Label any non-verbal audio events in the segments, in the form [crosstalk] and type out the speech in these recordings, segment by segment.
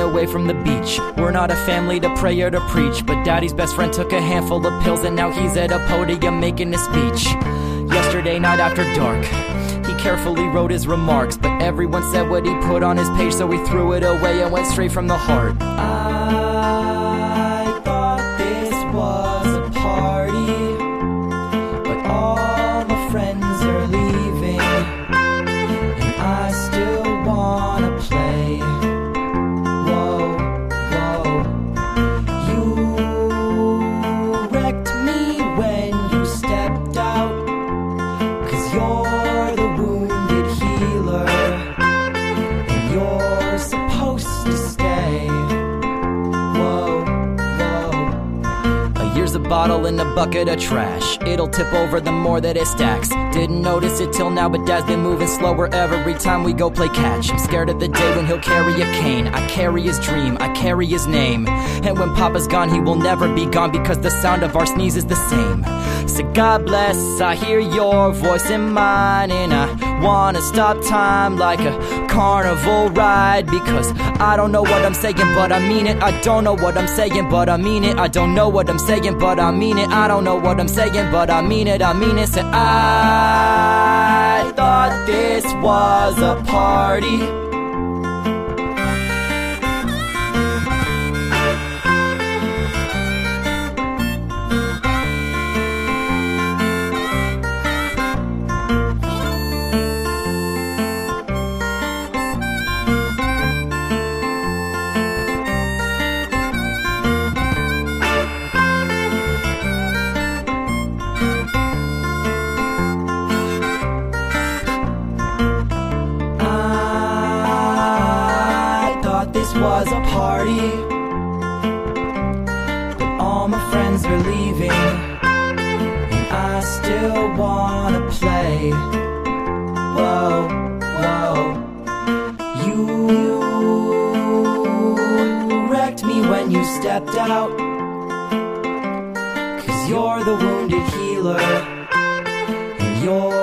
away from the beach. We're not a family to pray or to preach, but daddy's best friend took a handful of pills and now he's at a podium making a speech. Yesterday night after dark, he carefully wrote his remarks, but everyone said what he put on his page, so he threw it away and went straight from the heart. I bottle in a bucket of trash. It'll tip over the more that it stacks. Didn't notice it till now, but dad's been moving slower every time we go play catch. I'm scared of the day when he'll carry a cane. I carry his dream, I carry his name. And when Papa's gone, he will never be gone because the sound of our sneeze is the same. So God bless, I hear your voice in mine, and I wanna stop time like a carnival ride because I don't know what I'm saying, but I mean it. I don't know what I'm saying, but I mean it. I don't know what I'm saying, but I mean it. I don't know what I'm saying, but I mean it. I mean it. I thought this was a party. Stepped out, cause you're the wounded healer, and you're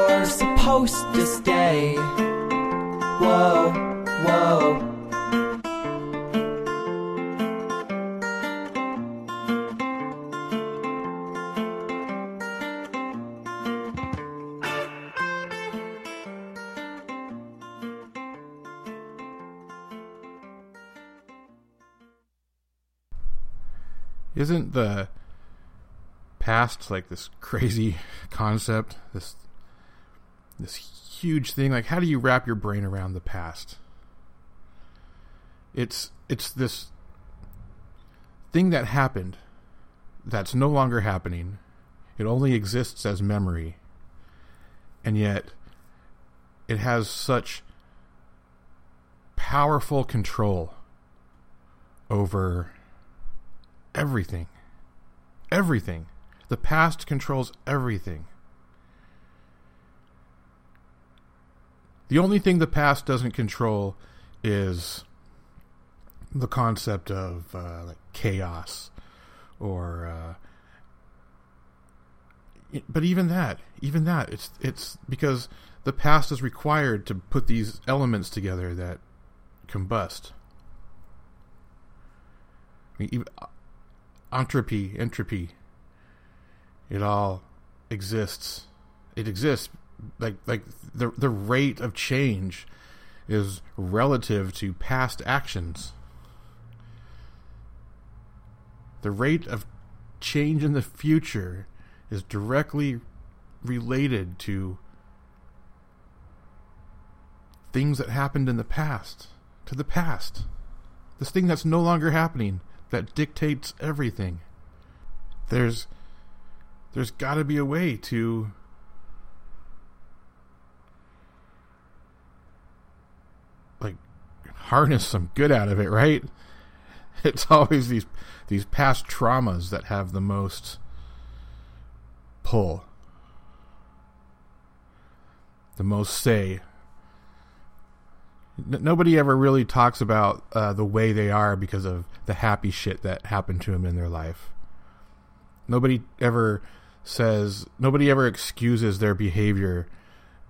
Isn't the past like this crazy [laughs] concept? This this huge thing. Like, how do you wrap your brain around the past? It's it's this thing that happened that's no longer happening. It only exists as memory, and yet it has such powerful control over everything. Everything. The past controls everything. The only thing the past doesn't control is the concept of uh, like chaos or uh, but even that even that it's it's because the past is required to put these elements together that combust I mean, even, entropy entropy. It all exists. It exists like like the the rate of change is relative to past actions. The rate of change in the future is directly related to things that happened in the past to the past. This thing that's no longer happening that dictates everything. There's there's got to be a way to like harness some good out of it right? [laughs] It's always these these past traumas that have the most pull. The most say nobody ever really talks about uh, the way they are because of the happy shit that happened to them in their life nobody ever says nobody ever excuses their behavior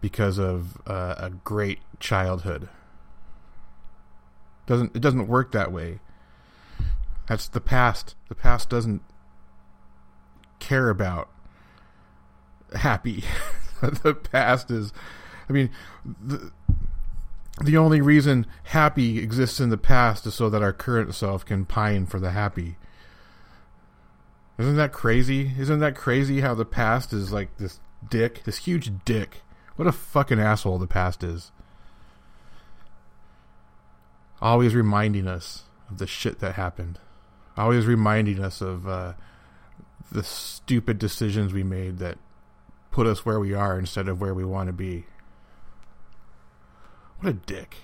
because of uh, a great childhood Doesn't it doesn't work that way. That's the past. The past doesn't care about happy. [laughs] the past is I mean the the only reason happy exists in the past is so that our current self can pine for the happy. Isn't that crazy? Isn't that crazy how the past is like this dick, this huge dick? What a fucking asshole the past is. Always reminding us of the shit that happened. Always reminding us of uh, the stupid decisions we made that put us where we are instead of where we want to be. What a dick.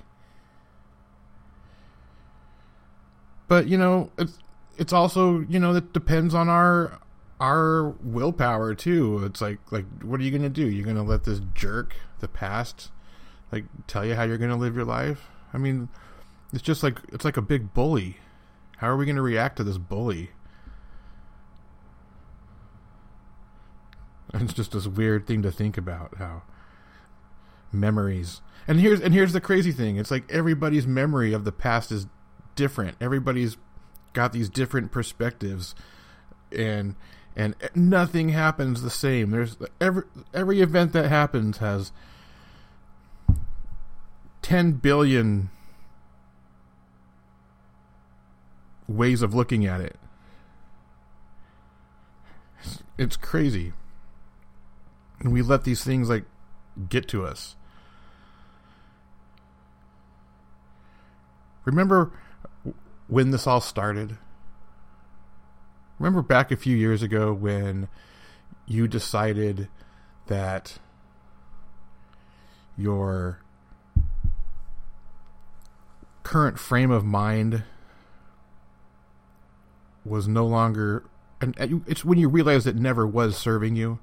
But, you know, it's it's also you know that depends on our our willpower too. It's like like what are you gonna do? You're gonna let this jerk, the past, like tell you how you're gonna live your life? I mean, it's just like it's like a big bully. How are we gonna react to this bully? It's just this weird thing to think about how memories. And here's and here's the crazy thing. It's like everybody's memory of the past is different. Everybody's got these different perspectives. And and nothing happens the same. There's every every event that happens has 10 billion ways of looking at it. It's, it's crazy. And we let these things like get to us remember when this all started? Remember back a few years ago when you decided that your current frame of mind was no longer and it's when you realize it never was serving you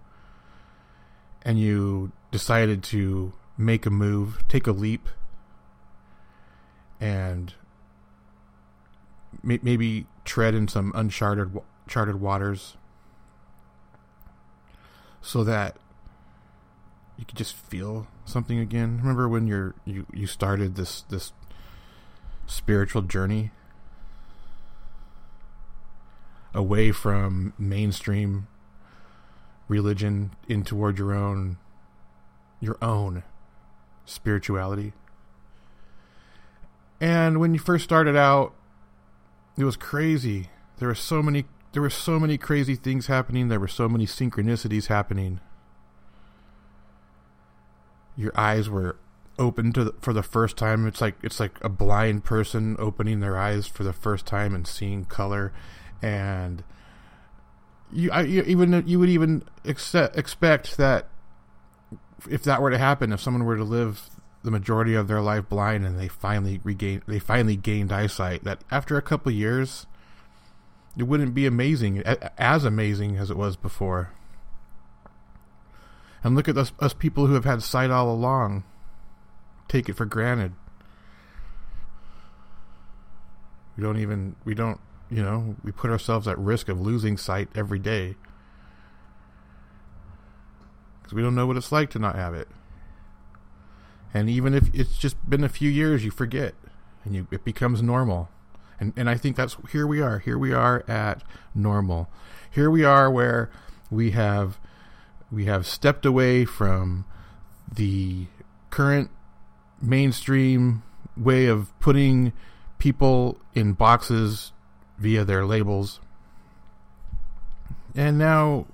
and you decided to make a move, take a leap and maybe tread in some uncharted charted waters so that you could just feel something again. Remember when you're you you started this this spiritual journey away from mainstream religion in toward your own your own spirituality. And when you first started out, it was crazy. There were so many there were so many crazy things happening. There were so many synchronicities happening. Your eyes were open to the, for the first time. It's like it's like a blind person opening their eyes for the first time and seeing color, and you, I, you even you would even accept, expect that if that were to happen, if someone were to live the majority of their life blind and they finally regained they finally gained eyesight that after a couple years it wouldn't be amazing as amazing as it was before. And look at us us people who have had sight all along. Take it for granted. We don't even we don't you know we put ourselves at risk of losing sight every day. Because we don't know what it's like to not have it and even if it's just been a few years you forget and you it becomes normal. And and I think that's here we are here we are at normal. Here we are where we have we have stepped away from the current mainstream way of putting people in boxes via their labels. And now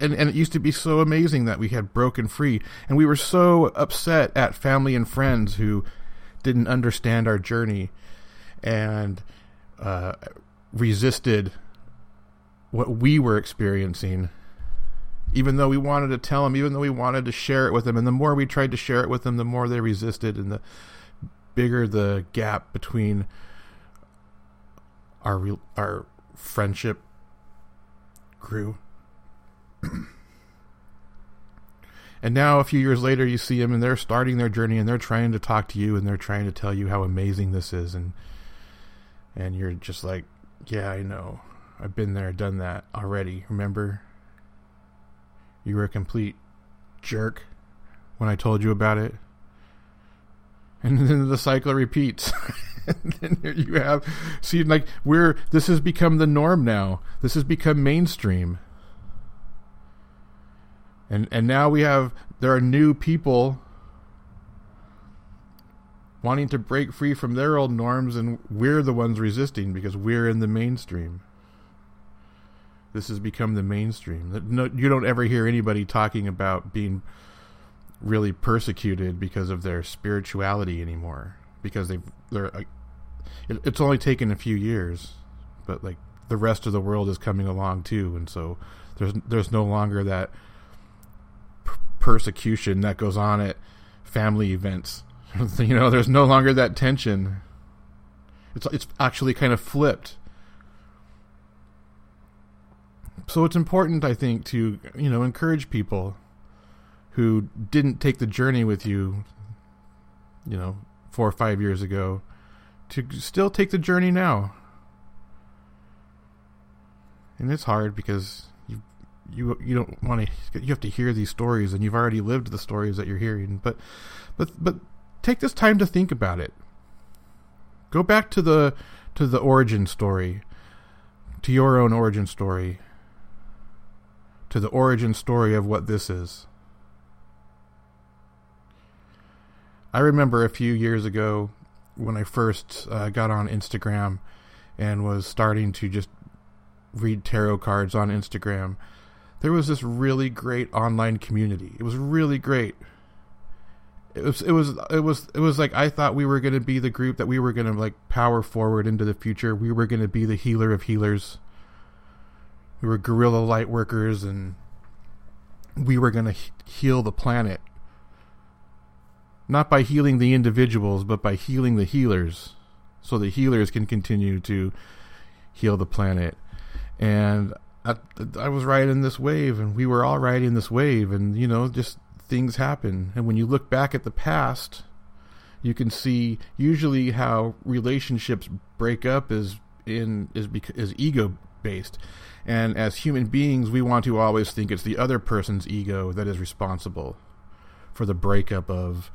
and, and it used to be so amazing that we had broken free and we were so upset at family and friends who didn't understand our journey and uh, resisted what we were experiencing even though we wanted to tell them even though we wanted to share it with them and the more we tried to share it with them the more they resisted and the bigger the gap between our our friendship grew [clears throat] and now a few years later you see them and they're starting their journey and they're trying to talk to you and they're trying to tell you how amazing this is and and you're just like yeah i know. I've been there done that already. Remember? You were a complete jerk when i told you about it. And [laughs] then the cycle repeats. [laughs] And then you have see like we're this has become the norm now. This has become mainstream and and now we have there are new people wanting to break free from their old norms and we're the ones resisting because we're in the mainstream. This has become the mainstream. No, you don't ever hear anybody talking about being really persecuted because of their spirituality anymore because they've they're uh, it, it's only taken a few years but like the rest of the world is coming along too and so there's there's no longer that persecution that goes on at family events. [laughs] You know there's no longer that tension. It's it's actually kind of flipped. So it's important i think to you know encourage people who didn't take the journey with you, you know, four or five years ago, to still take the journey now. And it's hard because you you don't want to you have to hear these stories and you've already lived the stories that you're hearing, but but but take this time to think about it. Go back to the to the origin story, to your own origin story, to the origin story of what this is. I remember a few years ago when I first uh, got on Instagram and was starting to just read tarot cards on Instagram. There was this really great online community. It was really great. It was it was it was it was like I thought we were going to be the group that we were going to like power forward into the future. We were going to be the healer of healers. We were guerrilla light workers and we were going to heal the planet not by healing the individuals, but by healing the healers, so the healers can continue to heal the planet. And I, I was riding this wave, and we were all riding this wave, and you know, just things happen. And when you look back at the past, you can see usually how relationships break up is in is is ego based. And as human beings, we want to always think it's the other person's ego that is responsible for the breakup of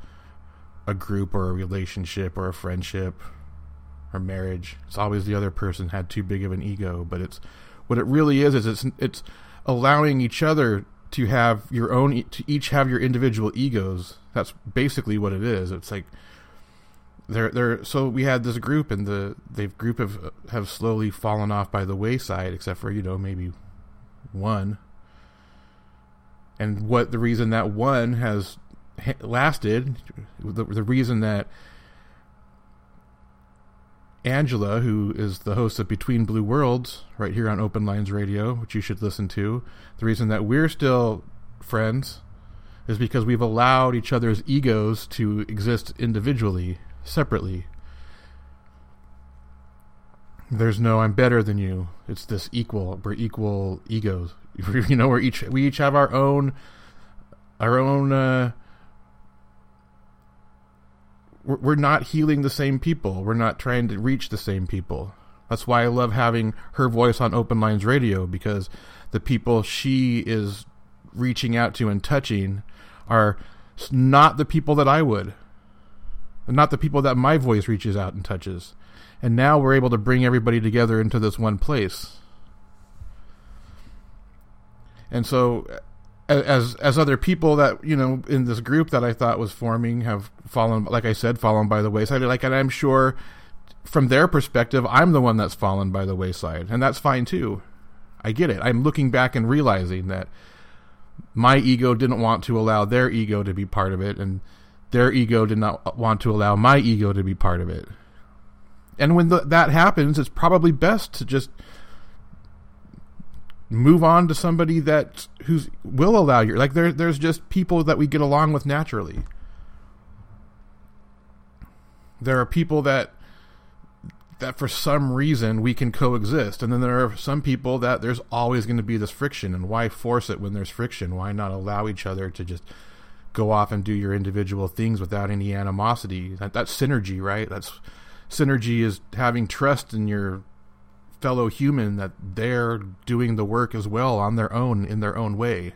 a group or a relationship or a friendship or marriage. It's always the other person had too big of an ego, but it's what it really is is it's it's allowing each other to have your own to each have your individual egos. That's basically what it is. It's like they're they're so we had this group and the the group have have slowly fallen off by the wayside except for you know maybe one and what the reason that one has lasted, the, the reason that Angela, who is the host of Between Blue Worlds, right here on Open Lines Radio, which you should listen to, the reason that we're still friends is because we've allowed each other's egos to exist individually, separately. There's no I'm better than you. It's this equal. We're equal egos. [laughs] you know, we're each we each have our own our own uh, we're not healing the same people. We're not trying to reach the same people. That's why I love having her voice on Open Lines Radio because the people she is reaching out to and touching are not the people that I would, not the people that my voice reaches out and touches. And now we're able to bring everybody together into this one place. And so as as other people that you know in this group that I thought was forming have fallen, like I said, fallen by the wayside. Like, and I'm sure from their perspective, I'm the one that's fallen by the wayside, and that's fine too. I get it. I'm looking back and realizing that my ego didn't want to allow their ego to be part of it, and their ego did not want to allow my ego to be part of it. And when that happens, it's probably best to just move on to somebody that who's will allow you like there there's just people that we get along with naturally. There are people that that for some reason we can coexist and then there are some people that there's always going to be this friction and why force it when there's friction? Why not allow each other to just go off and do your individual things without any animosity? That, that's synergy right? That's synergy is having trust in your fellow human that they're doing the work as well on their own in their own way.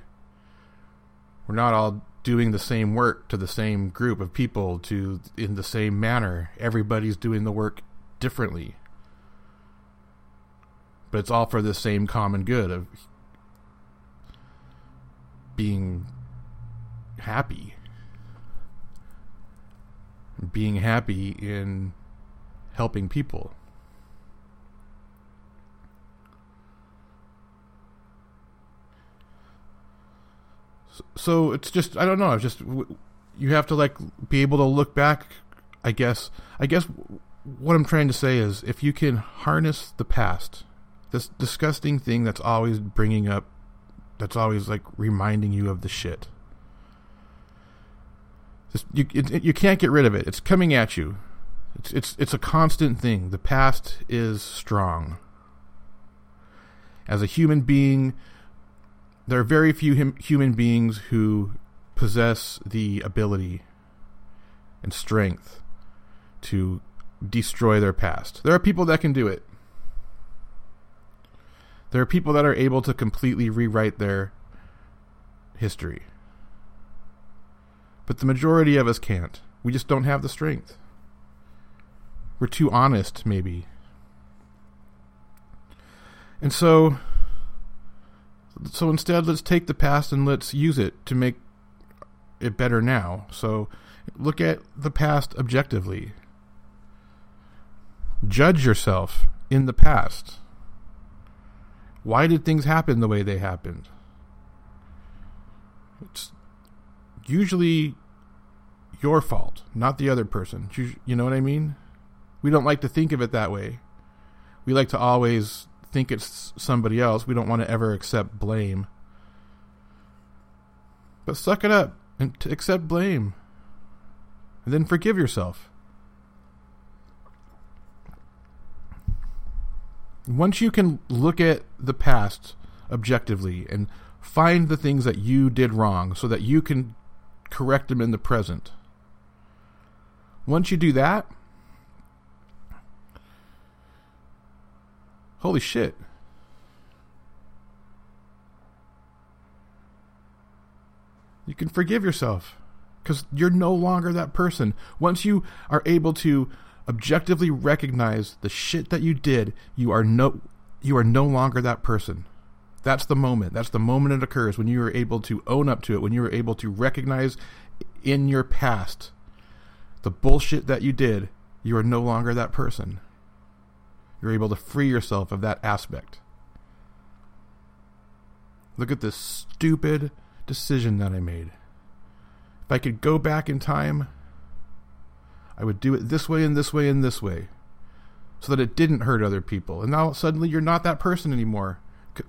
We're not all doing the same work to the same group of people to in the same manner. Everybody's doing the work differently. But it's all for the same common good of being happy. Being happy in helping people. So it's just I don't know. It's just you have to like be able to look back. I guess. I guess what I'm trying to say is if you can harness the past, this disgusting thing that's always bringing up, that's always like reminding you of the shit. This, you it, you can't get rid of it. It's coming at you. It's it's it's a constant thing. The past is strong. As a human being, there are very few hum, human beings who possess the ability and strength to destroy their past. There are people that can do it. There are people that are able to completely rewrite their history. But the majority of us can't. We just don't have the strength. We're too honest, maybe. And so so instead let's take the past and let's use it to make it better now. So look at the past objectively. Judge yourself in the past. Why did things happen the way they happened? It's usually your fault, not the other person. You know what I mean? We don't like to think of it that way. We like to always think it's somebody else. We don't want to ever accept blame. But suck it up and accept blame. And then forgive yourself. Once you can look at the past objectively and find the things that you did wrong so that you can correct them in the present. Once you do that, Holy shit. You can forgive yourself because you're no longer that person. Once you are able to objectively recognize the shit that you did, you are no you are no longer that person. That's the moment. That's the moment it occurs when you are able to own up to it, when you are able to recognize in your past the bullshit that you did, you are no longer that person. You're able to free yourself of that aspect. Look at this stupid decision that I made. If I could go back in time, I would do it this way and this way and this way so that it didn't hurt other people. And now suddenly you're not that person anymore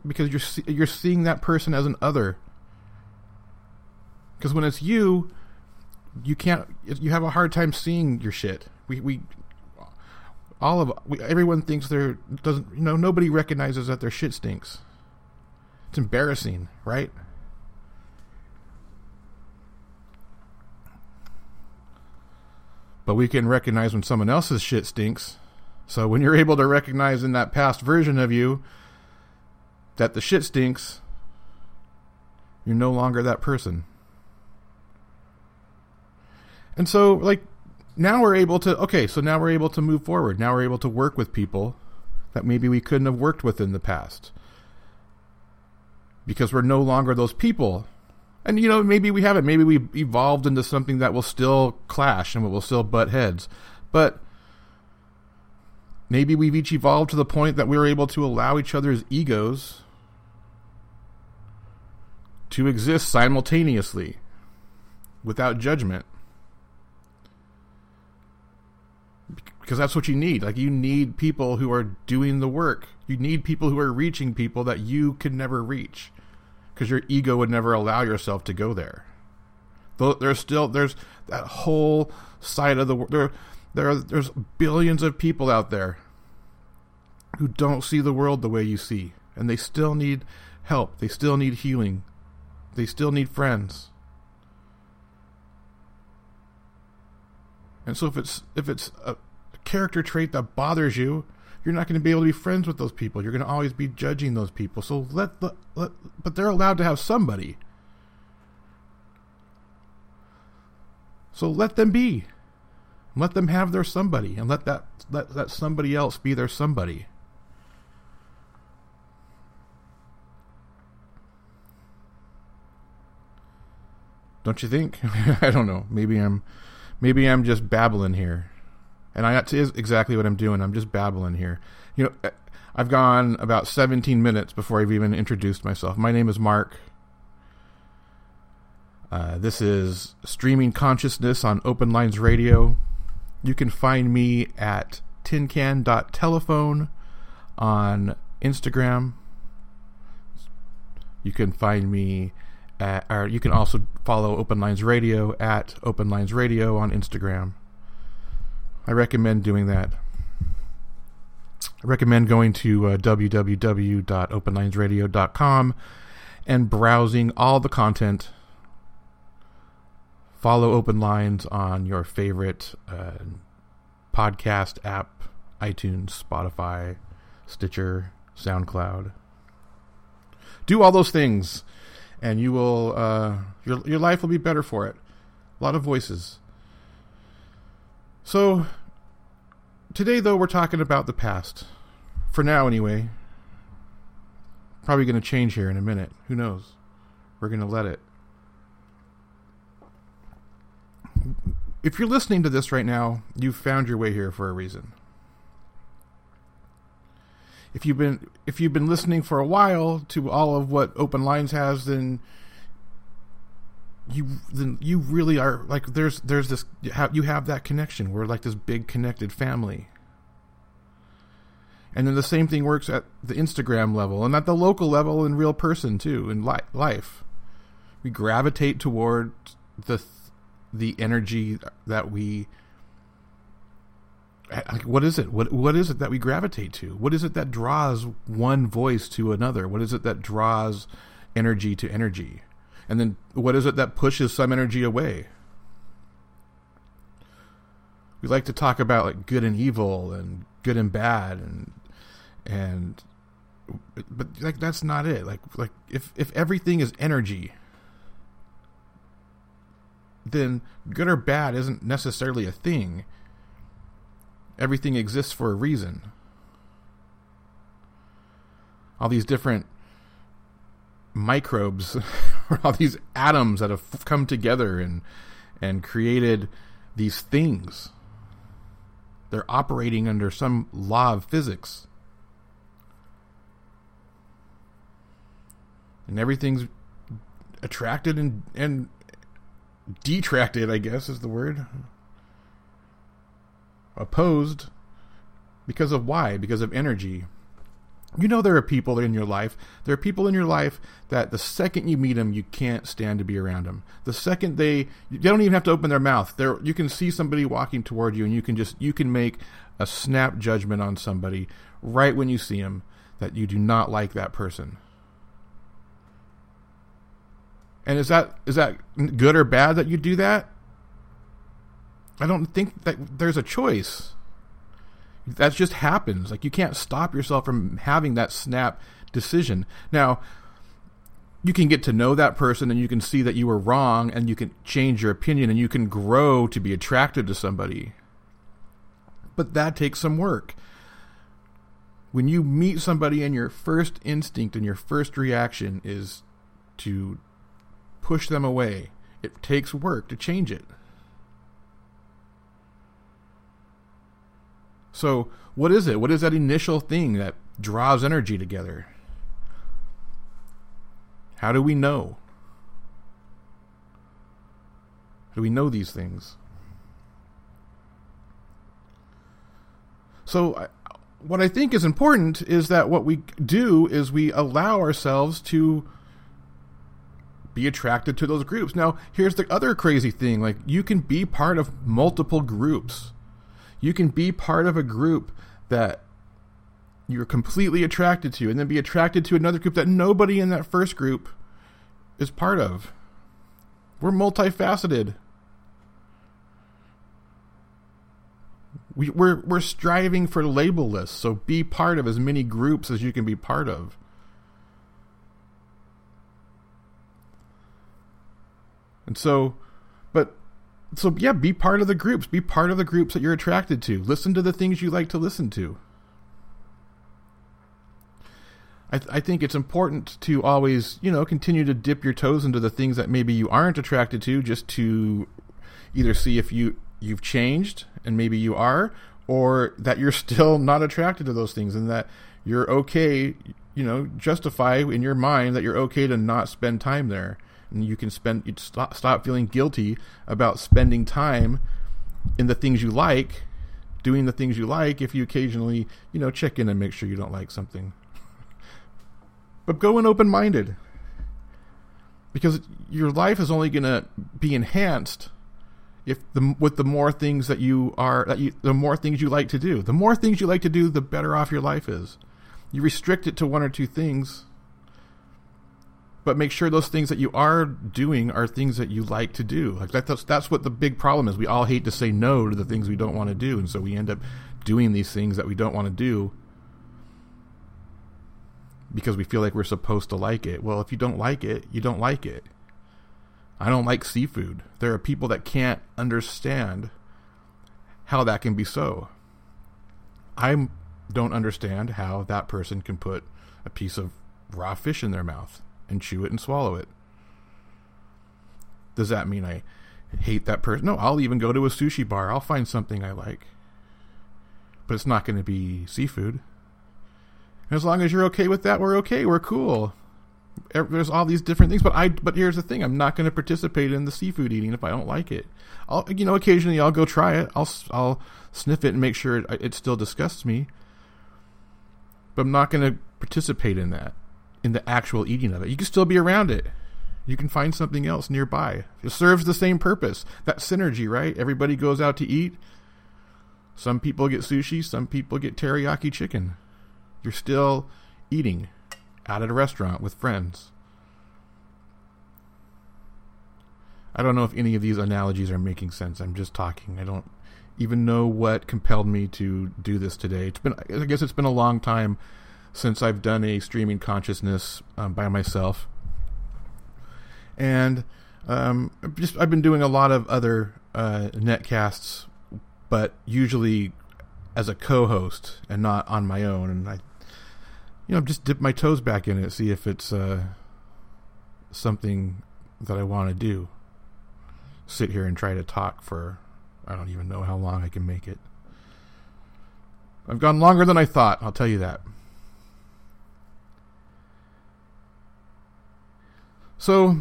because you're you're seeing that person as an other. Because when it's you, you can't you have a hard time seeing your shit. We we all of we, everyone thinks they're doesn't you know nobody recognizes that their shit stinks. It's embarrassing, right? But we can recognize when someone else's shit stinks. So when you're able to recognize in that past version of you that the shit stinks, you're no longer that person. And so like now we're able to okay so now we're able to move forward. Now we're able to work with people that maybe we couldn't have worked with in the past. Because we're no longer those people. And you know maybe we haven't. Maybe we evolved into something that will still clash and will still butt heads. But maybe we've each evolved to the point that we're able to allow each other's egos to exist simultaneously without judgment because that's what you need. Like you need people who are doing the work. You need people who are reaching people that you could never reach because your ego would never allow yourself to go there. Though there's still there's that whole side of the world. There there are, there's billions of people out there who don't see the world the way you see, and they still need help. They still need healing. They still need friends. And so if it's if it's a, character trait that bothers you, you're not going to be able to be friends with those people. You're going to always be judging those people. So let the let, but they're allowed to have somebody. So let them be. Let them have their somebody and let that let that somebody else be their somebody. Don't you think? [laughs] I don't know. Maybe I'm maybe I'm just babbling here. And I that is exactly what I'm doing. I'm just babbling here. You know, I've gone about 17 minutes before I've even introduced myself. My name is Mark. Uh, this is Streaming Consciousness on Open Lines Radio. You can find me at tincan.telephone on Instagram. You can find me at, or you can also follow Open Lines Radio at Open Lines Radio on Instagram. I recommend doing that. I recommend going to uh, www.openlinesradio.com and browsing all the content. Follow Open Lines on your favorite uh, podcast app iTunes, Spotify, Stitcher, SoundCloud. Do all those things, and you will uh, your your life will be better for it. A lot of voices. So today, though, we're talking about the past. For now, anyway. Probably going to change here in a minute. Who knows? We're going to let it. If you're listening to this right now, you've found your way here for a reason. If you've been if you've been listening for a while to all of what Open Lines has, then you then you really are like there's there's this you have, you have that connection. We're like this big connected family. And then the same thing works at the Instagram level and at the local level in real person too in li- life. We gravitate toward the the energy that we like what is it what what is it that we gravitate to what is it that draws one voice to another what is it that draws energy to energy and then what is it that pushes some energy away? We like to talk about like good and evil and good and bad and and but like that's not it. Like like if if everything is energy then good or bad isn't necessarily a thing. Everything exists for a reason. All these different microbes [laughs] or all these atoms that have come together and and created these things. They're operating under some law of physics. And everything's attracted and and detracted i guess is the word. Opposed because of why? Because of energy you know there are people in your life there are people in your life that the second you meet them you can't stand to be around them. The second they they don't even have to open their mouth. There you can see somebody walking toward you and you can just you can make a snap judgment on somebody right when you see them that you do not like that person. And is that is that good or bad that you do that? I don't think that there's a choice that just happens. Like you can't stop yourself from having that snap decision. Now, you can get to know that person and you can see that you were wrong and you can change your opinion and you can grow to be attracted to somebody. But that takes some work. When you meet somebody and your first instinct and your first reaction is to push them away, it takes work to change it. So, what is it? What is that initial thing that draws energy together? How do we know? How do we know these things? So, what I think is important is that what we do is we allow ourselves to be attracted to those groups. Now, here's the other crazy thing like, you can be part of multiple groups you can be part of a group that you're completely attracted to and then be attracted to another group that nobody in that first group is part of. We're multifaceted. We, we're we're striving for label lists, so be part of as many groups as you can be part of. And so, so yeah, be part of the groups. Be part of the groups that you're attracted to. Listen to the things you like to listen to. I, th- I think it's important to always, you know, continue to dip your toes into the things that maybe you aren't attracted to, just to either see if you you've changed and maybe you are, or that you're [laughs] still not attracted to those things and that you're okay, you know, justify in your mind that you're okay to not spend time there. And you can spend, you stop, stop feeling guilty about spending time in the things you like, doing the things you like if you occasionally, you know, check in and make sure you don't like something. but go in open minded. Because your life is only going to be enhanced if the with the more things that you are that you the more things you like to do the more things you like to do the better off your life is you restrict it to one or two things but make sure those things that you are doing are things that you like to do. Like that, that's that's what the big problem is. We all hate to say no to the things we don't want to do and so we end up doing these things that we don't want to do because we feel like we're supposed to like it. Well if you don't like it you don't like it. I don't like seafood. There are people that can't understand how that can be so. I don't understand how that person can put a piece of raw fish in their mouth and chew it and swallow it. Does that mean I hate that person? No, I'll even go to a sushi bar. I'll find something I like. But it's not going to be seafood. And as long as you're okay with that, we're okay. We're cool er, there's all these different things but i but here's the thing i'm not going to participate in the seafood eating if i don't like it i'll you know occasionally i'll go try it i'll i'll sniff it and make sure it, it still disgusts me but i'm not going to participate in that in the actual eating of it you can still be around it you can find something else nearby it serves the same purpose that synergy right everybody goes out to eat some people get sushi some people get teriyaki chicken you're still eating out at a restaurant with friends. I don't know if any of these analogies are making sense. I'm just talking. I don't even know what compelled me to do this today. It's been, I guess, it's been a long time since I've done a streaming consciousness um, by myself, and um, just I've been doing a lot of other uh, netcasts, but usually as a co-host and not on my own. And I you know, just dip my toes back in it, see if it's uh, something that I want to do. Sit here and try to talk for I don't even know how long I can make it. I've gone longer than I thought, I'll tell you that. So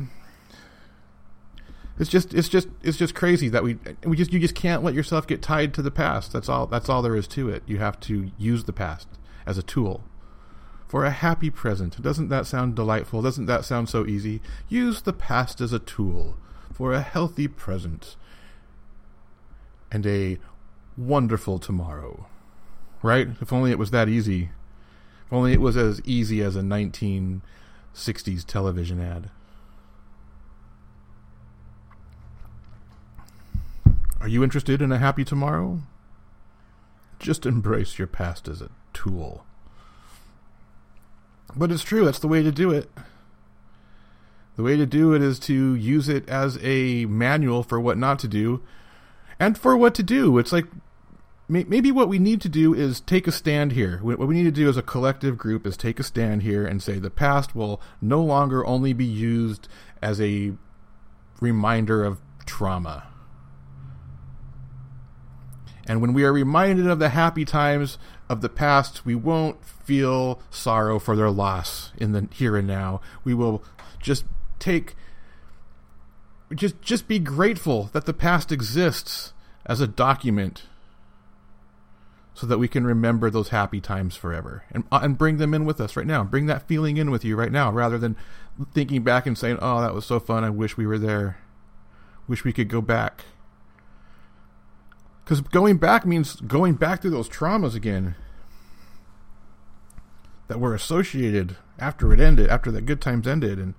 it's just it's just it's just crazy that we we just you just can't let yourself get tied to the past. That's all that's all there is to it. You have to use the past as a tool for a happy present. Doesn't that sound delightful? Doesn't that sound so easy? Use the past as a tool for a healthy present and a wonderful tomorrow. Right? If only it was that easy. If only it was as easy as a 1960s television ad. Are you interested in a happy tomorrow? Just embrace your past as a tool. But it's true, that's the way to do it. The way to do it is to use it as a manual for what not to do and for what to do. It's like maybe what we need to do is take a stand here. What we need to do as a collective group is take a stand here and say the past will no longer only be used as a reminder of trauma. And when we are reminded of the happy times of the past, we won't feel sorrow for their loss in the here and now. We will just take just just be grateful that the past exists as a document so that we can remember those happy times forever and uh, and bring them in with us right now. Bring that feeling in with you right now rather than thinking back and saying, "Oh, that was so fun. I wish we were there. Wish we could go back." Cuz going back means going back through those traumas again that were associated after it ended, after that good times ended, and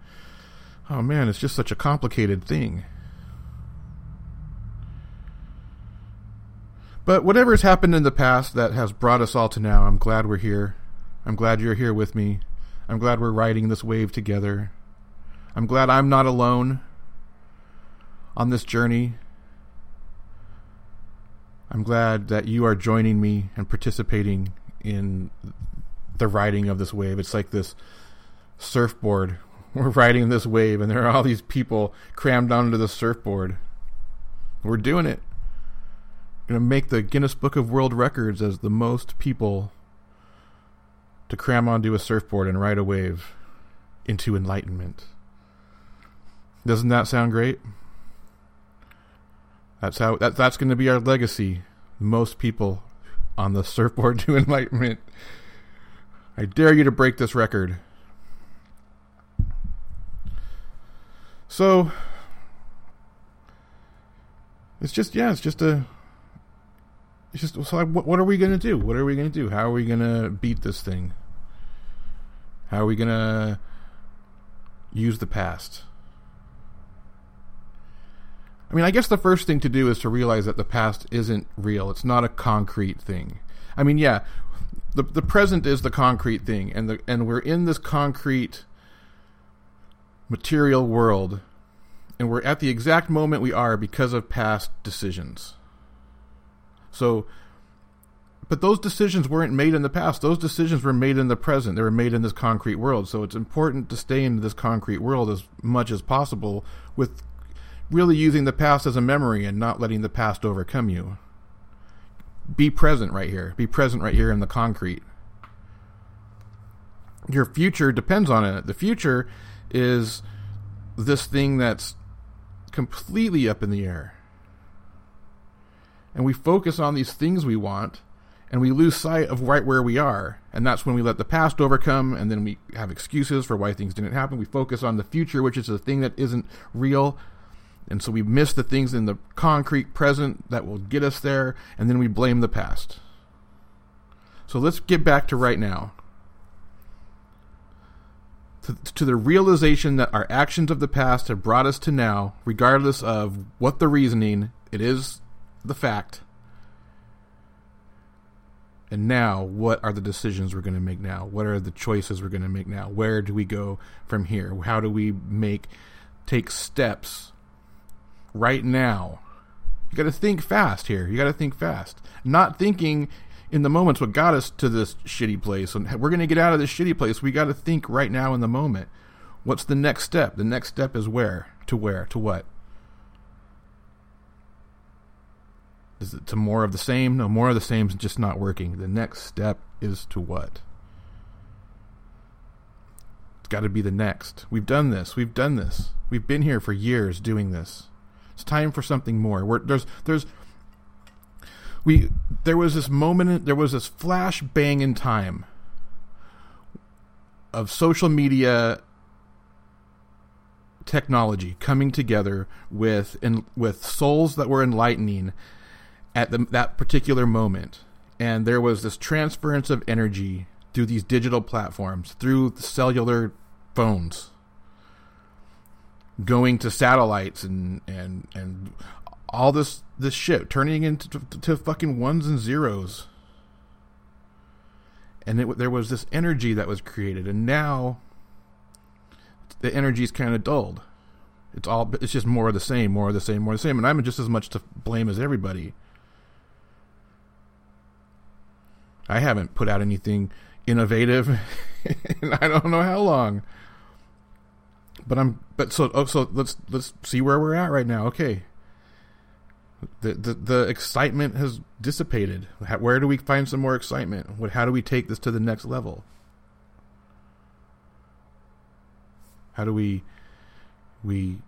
oh man, it's just such a complicated thing. But whatever has happened in the past that has brought us all to now, I'm glad we're here. I'm glad you're here with me. I'm glad we're riding this wave together. I'm glad I'm not alone on this journey. I'm glad that you are joining me and participating in the riding of this wave. It's like this surfboard. [laughs] We're riding this wave, and there are all these people crammed onto the surfboard. We're doing it. We're going to make the Guinness Book of World Records as the most people to cram onto a surfboard and ride a wave into enlightenment. Doesn't that sound great? That's how that, that's going to be our legacy. Most people on the [laughs] surfboard to enlightenment. I dare you to break this record. So it's just yeah, it's just a it's just so what, what are we going to do? What are we going to do? How are we going to beat this thing? How are we going to use the past? I mean, I guess the first thing to do is to realize that the past isn't real. It's not a concrete thing. I mean, yeah, the the present is the concrete thing, and the and we're in this concrete material world, and we're at the exact moment we are because of past decisions. So, but those decisions weren't made in the past. Those decisions were made in the present. They were made in this concrete world. So it's important to stay in this concrete world as much as possible with really using the past as a memory and not letting the past overcome you. Be present right here. Be present right here in the concrete. Your future depends on it. The future is this thing that's completely up in the air. And we focus on these things we want and we lose sight of right where we are. And that's when we let the past overcome and then we have excuses for why things didn't happen. We focus on the future, which is a thing that isn't real and so we miss the things in the concrete present that will get us there, and then we blame the past. So let's get back to right now. To, to, the realization that our actions of the past have brought us to now, regardless of what the reasoning, it is the fact. And now, what are the decisions we're going to make now? What are the choices we're going to make now? Where do we go from here? How do we make take steps right now. You got to think fast here. You got to think fast. Not thinking in the moments what got us to this shitty place and we're going to get out of this shitty place. We got to think right now in the moment. What's the next step? The next step is where? To where? To what? Is it to more of the same? No, more of the same is just not working. The next step is to what? It's got to be the next. We've done this. We've done this. We've been here for years doing this. It's time for something more. Where there's there's we there was this moment there was this flash bang in time of social media technology coming together with in, with souls that were enlightening at the, that particular moment and there was this transference of energy through these digital platforms through cellular phones going to satellites and and and all this this shit turning into to, to fucking ones and zeros. And it, there was this energy that was created and now the energy is kind of dulled. It's all it's just more of the same more of the same more of the same and i'm just as much to blame as everybody. I haven't put out anything innovative [laughs] and i don't know how long. But I'm but so oh, so let's let's see where we're at right now. Okay. The, the the excitement has dissipated. How, where do we find some more excitement? What how do we take this to the next level? How do we we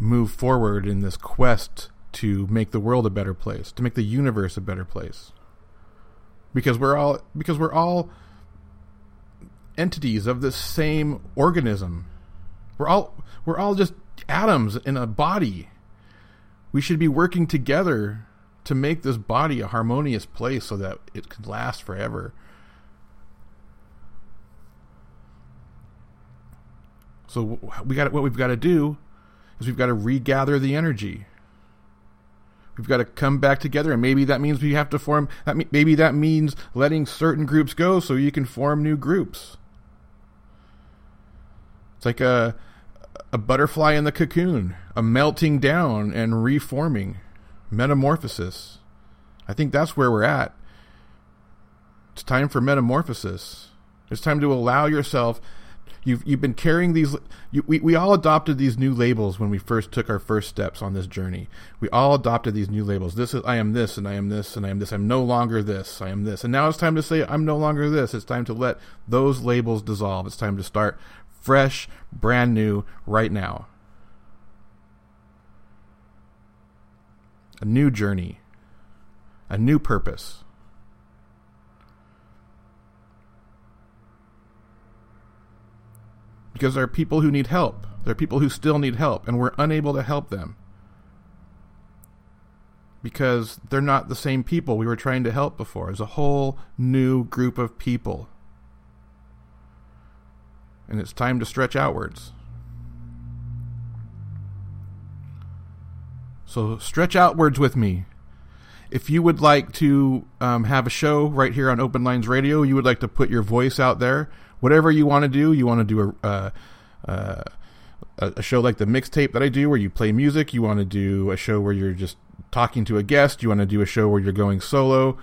move forward in this quest to make the world a better place, to make the universe a better place? Because we're all because we're all entities of the same organism. We're all we're all just atoms in a body. We should be working together to make this body a harmonious place so that it can last forever. So we got what we've got to do is we've got to regather the energy. We've got to come back together, and maybe that means we have to form. That maybe that means letting certain groups go so you can form new groups. Like a a butterfly in the cocoon, a melting down and reforming, metamorphosis. I think that's where we're at. It's time for metamorphosis. It's time to allow yourself. You've you've been carrying these. You, we we all adopted these new labels when we first took our first steps on this journey. We all adopted these new labels. This is I am this, and I am this, and I am this. I'm no longer this. I am this. And now it's time to say I'm no longer this. It's time to let those labels dissolve. It's time to start fresh, brand new, right now. A new journey, a new purpose. Because there are people who need help. There are people who still need help, and we're unable to help them. Because they're not the same people we were trying to help before. There's a whole new group of people. And it's time to stretch outwards. So stretch outwards with me. If you would like to um, have a show right here on Open Lines Radio, you would like to put your voice out there, whatever you want to do. You want to do a, uh, uh, a show like the mixtape that I do, where you play music. You want to do a show where you're just talking to a guest. You want to do a show where you're going solo.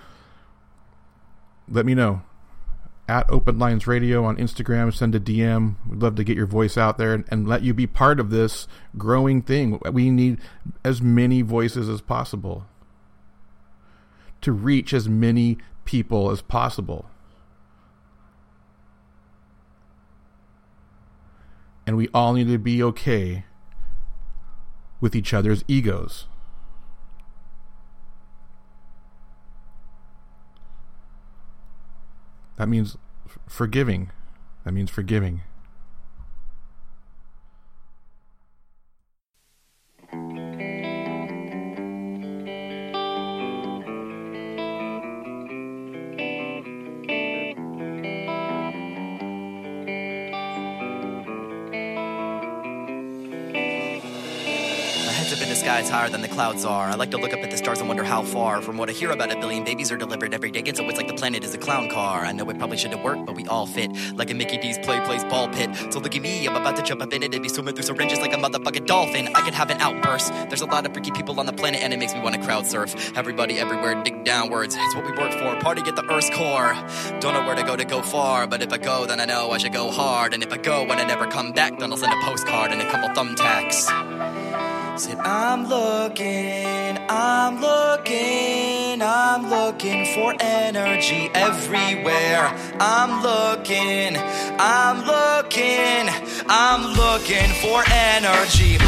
Let me know at Open Lines Radio on Instagram. Send a DM. We'd love to get your voice out there and, and, let you be part of this growing thing. We need as many voices as possible to reach as many people as possible. And we all need to be okay with each other's egos. That means forgiving. That means forgiving. Skies higher than the clouds are. I like to look up at the stars and wonder how far. From what I hear about a billion babies are delivered every day, it's always like the planet is a clown car. I know it probably shouldn't work, but we all fit. Like a Mickey D's play place ball pit. So look at me, I'm about to jump up in it and be swimming through syringes like a motherfucking dolphin. I could have an outburst. There's a lot of freaky people on the planet and it makes me want to crowd surf. Everybody everywhere dig downwards. It's what we work for. Party at the Earth's core. Don't know where to go to go far, but if I go, then I know I should go hard. And if I go and I never come back, then I'll send a postcard and a couple thumbtacks. Said, I'm looking, I'm looking, I'm looking for energy everywhere. I'm looking, I'm looking, I'm looking for energy.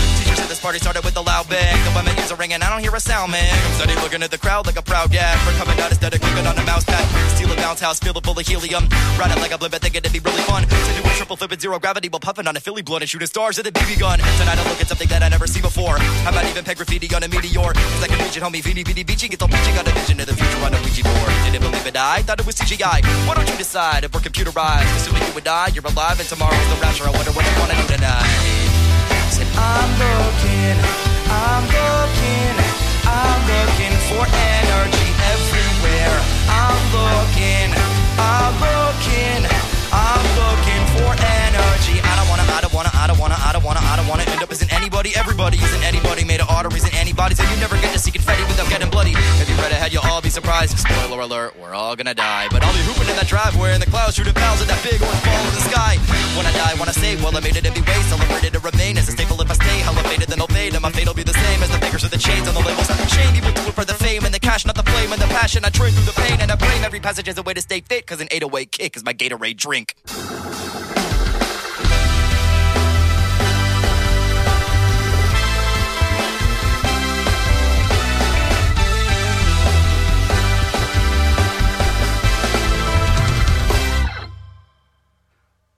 Party started with a loud bang. The women are ringing, I don't hear a sound, man. I'm steady looking at the crowd like a proud dad. For coming out instead of clicking on a mouse pad. Steal a bounce house, fill it full of helium. Ride it like a blimp, thinking it'd be really fun. To do a triple flip at zero gravity while puffing on a Philly blunt and shooting stars at a BB gun. Tonight I look at something that I never seen before. I might even peg graffiti on a meteor. Cause I can reach it, homie. Vini, vini, beachy. Get the beachy. Got a vision of the future on a Ouija board. Didn't believe it, I thought it was CGI. Why don't you decide if we're computerized? Assuming you would die, you're alive, and tomorrow's the rapture. I wonder what you wanna do tonight. I'm looking, I'm looking, I'm looking for energy everywhere. I'm looking, I'm looking, anybody. Everybody isn't anybody made of arteries and antibodies, and you never get to see confetti without getting bloody. If you read ahead, you'll all be surprised. Spoiler alert, we're all gonna die. But I'll be hooping in that driveway in the clouds, shooting pals at that big orange ball in the sky. When I die, wanna say, well, I made it every way, celebrated to remain as a staple if I stay elevated, then I'll fade, and my fate will be the same as the fingers with the chains on the labels. Shame people do it for the fame and the cash, not the flame and the passion. I train through the pain and I blame every passage as a way to stay fit, cause an 808 kick is my Gatorade drink.